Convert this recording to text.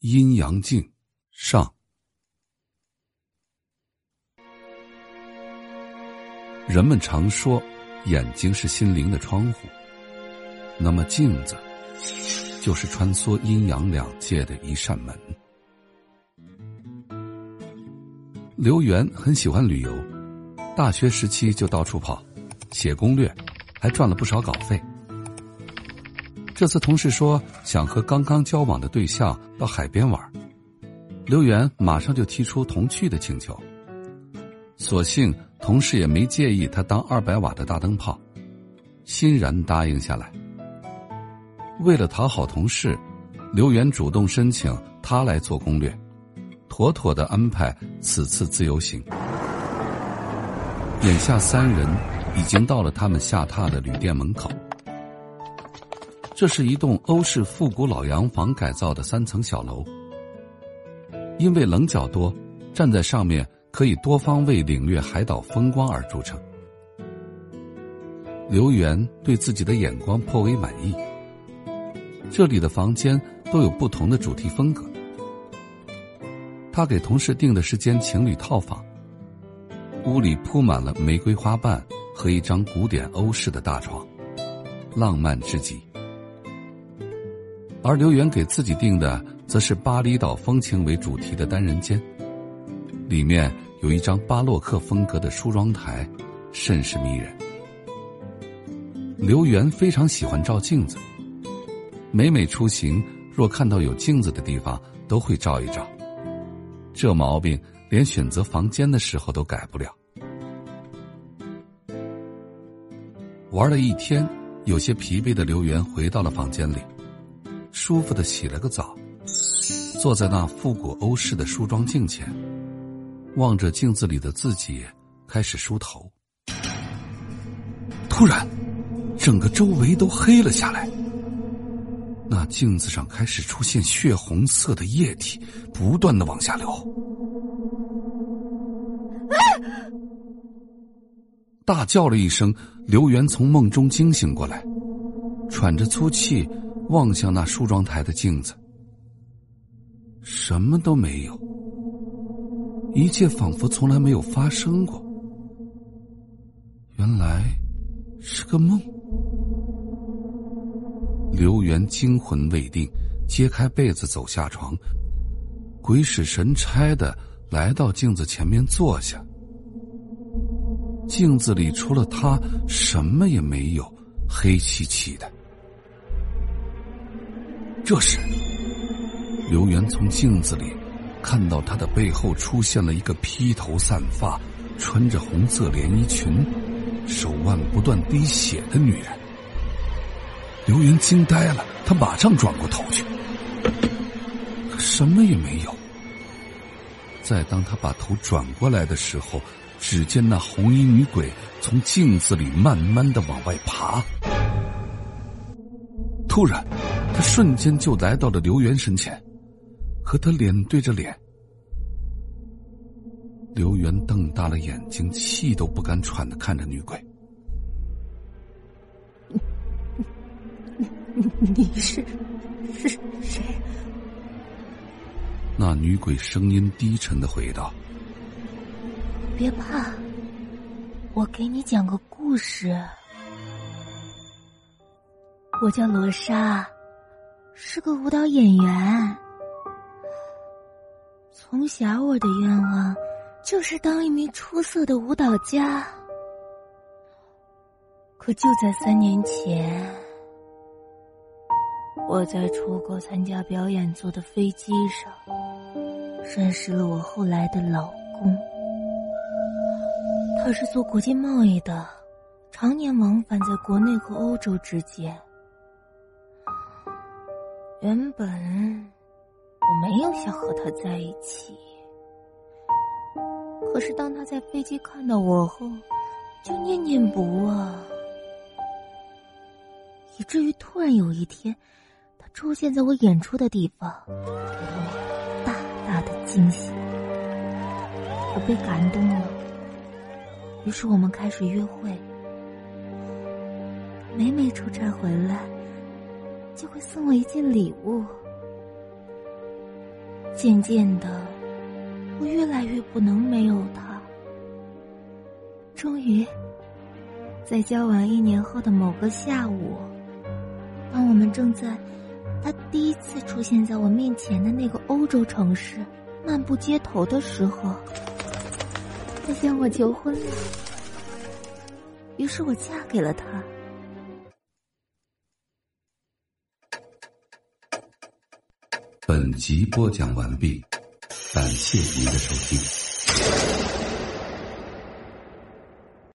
阴阳镜上。人们常说，眼睛是心灵的窗户。那么，镜子就是穿梭阴阳两界的一扇门。刘源很喜欢旅游，大学时期就到处跑，写攻略，还赚了不少稿费。这次同事说想和刚刚交往的对象到海边玩，刘源马上就提出同去的请求。所幸同事也没介意他当二百瓦的大灯泡，欣然答应下来。为了讨好同事，刘源主动申请他来做攻略，妥妥的安排此次自由行。眼下三人已经到了他们下榻的旅店门口，这是一栋欧式复古老洋房改造的三层小楼，因为棱角多，站在上面。可以多方位领略海岛风光而著称。刘源对自己的眼光颇为满意。这里的房间都有不同的主题风格。他给同事订的是间情侣套房，屋里铺满了玫瑰花瓣和一张古典欧式的大床，浪漫至极。而刘源给自己订的则是巴厘岛风情为主题的单人间。里面有一张巴洛克风格的梳妆台，甚是迷人。刘源非常喜欢照镜子，每每出行若看到有镜子的地方，都会照一照。这毛病连选择房间的时候都改不了。玩了一天，有些疲惫的刘源回到了房间里，舒服的洗了个澡，坐在那复古欧式的梳妆镜前。望着镜子里的自己，开始梳头。突然，整个周围都黑了下来。那镜子上开始出现血红色的液体，不断的往下流。大叫了一声，刘源从梦中惊醒过来，喘着粗气望向那梳妆台的镜子，什么都没有。一切仿佛从来没有发生过，原来是个梦。刘源惊魂未定，揭开被子走下床，鬼使神差的来到镜子前面坐下。镜子里除了他什么也没有，黑漆漆的。这时，刘源从镜子里。看到他的背后出现了一个披头散发、穿着红色连衣裙、手腕不断滴血的女人，刘云惊呆了。他马上转过头去，可什么也没有。再当他把头转过来的时候，只见那红衣女鬼从镜子里慢慢的往外爬。突然，他瞬间就来到了刘源身前。和他脸对着脸，刘源瞪大了眼睛，气都不敢喘的看着女鬼。你你是是谁？那女鬼声音低沉的回道：“别怕，我给你讲个故事。我叫罗莎，是个舞蹈演员。”从小，我的愿望就是当一名出色的舞蹈家。可就在三年前，我在出国参加表演坐的飞机上，认识了我后来的老公。他是做国际贸易的，常年往返在国内和欧洲之间。原本。我没有想和他在一起，可是当他在飞机看到我后，就念念不忘，以至于突然有一天，他出现在我演出的地方，给了我大大的惊喜。我被感动了，于是我们开始约会。每每出差回来，就会送我一件礼物。渐渐的，我越来越不能没有他。终于，在交往一年后的某个下午，当我们正在他第一次出现在我面前的那个欧洲城市漫步街头的时候，他向我求婚了。于是我嫁给了他。本集播讲完毕，感谢您的收听。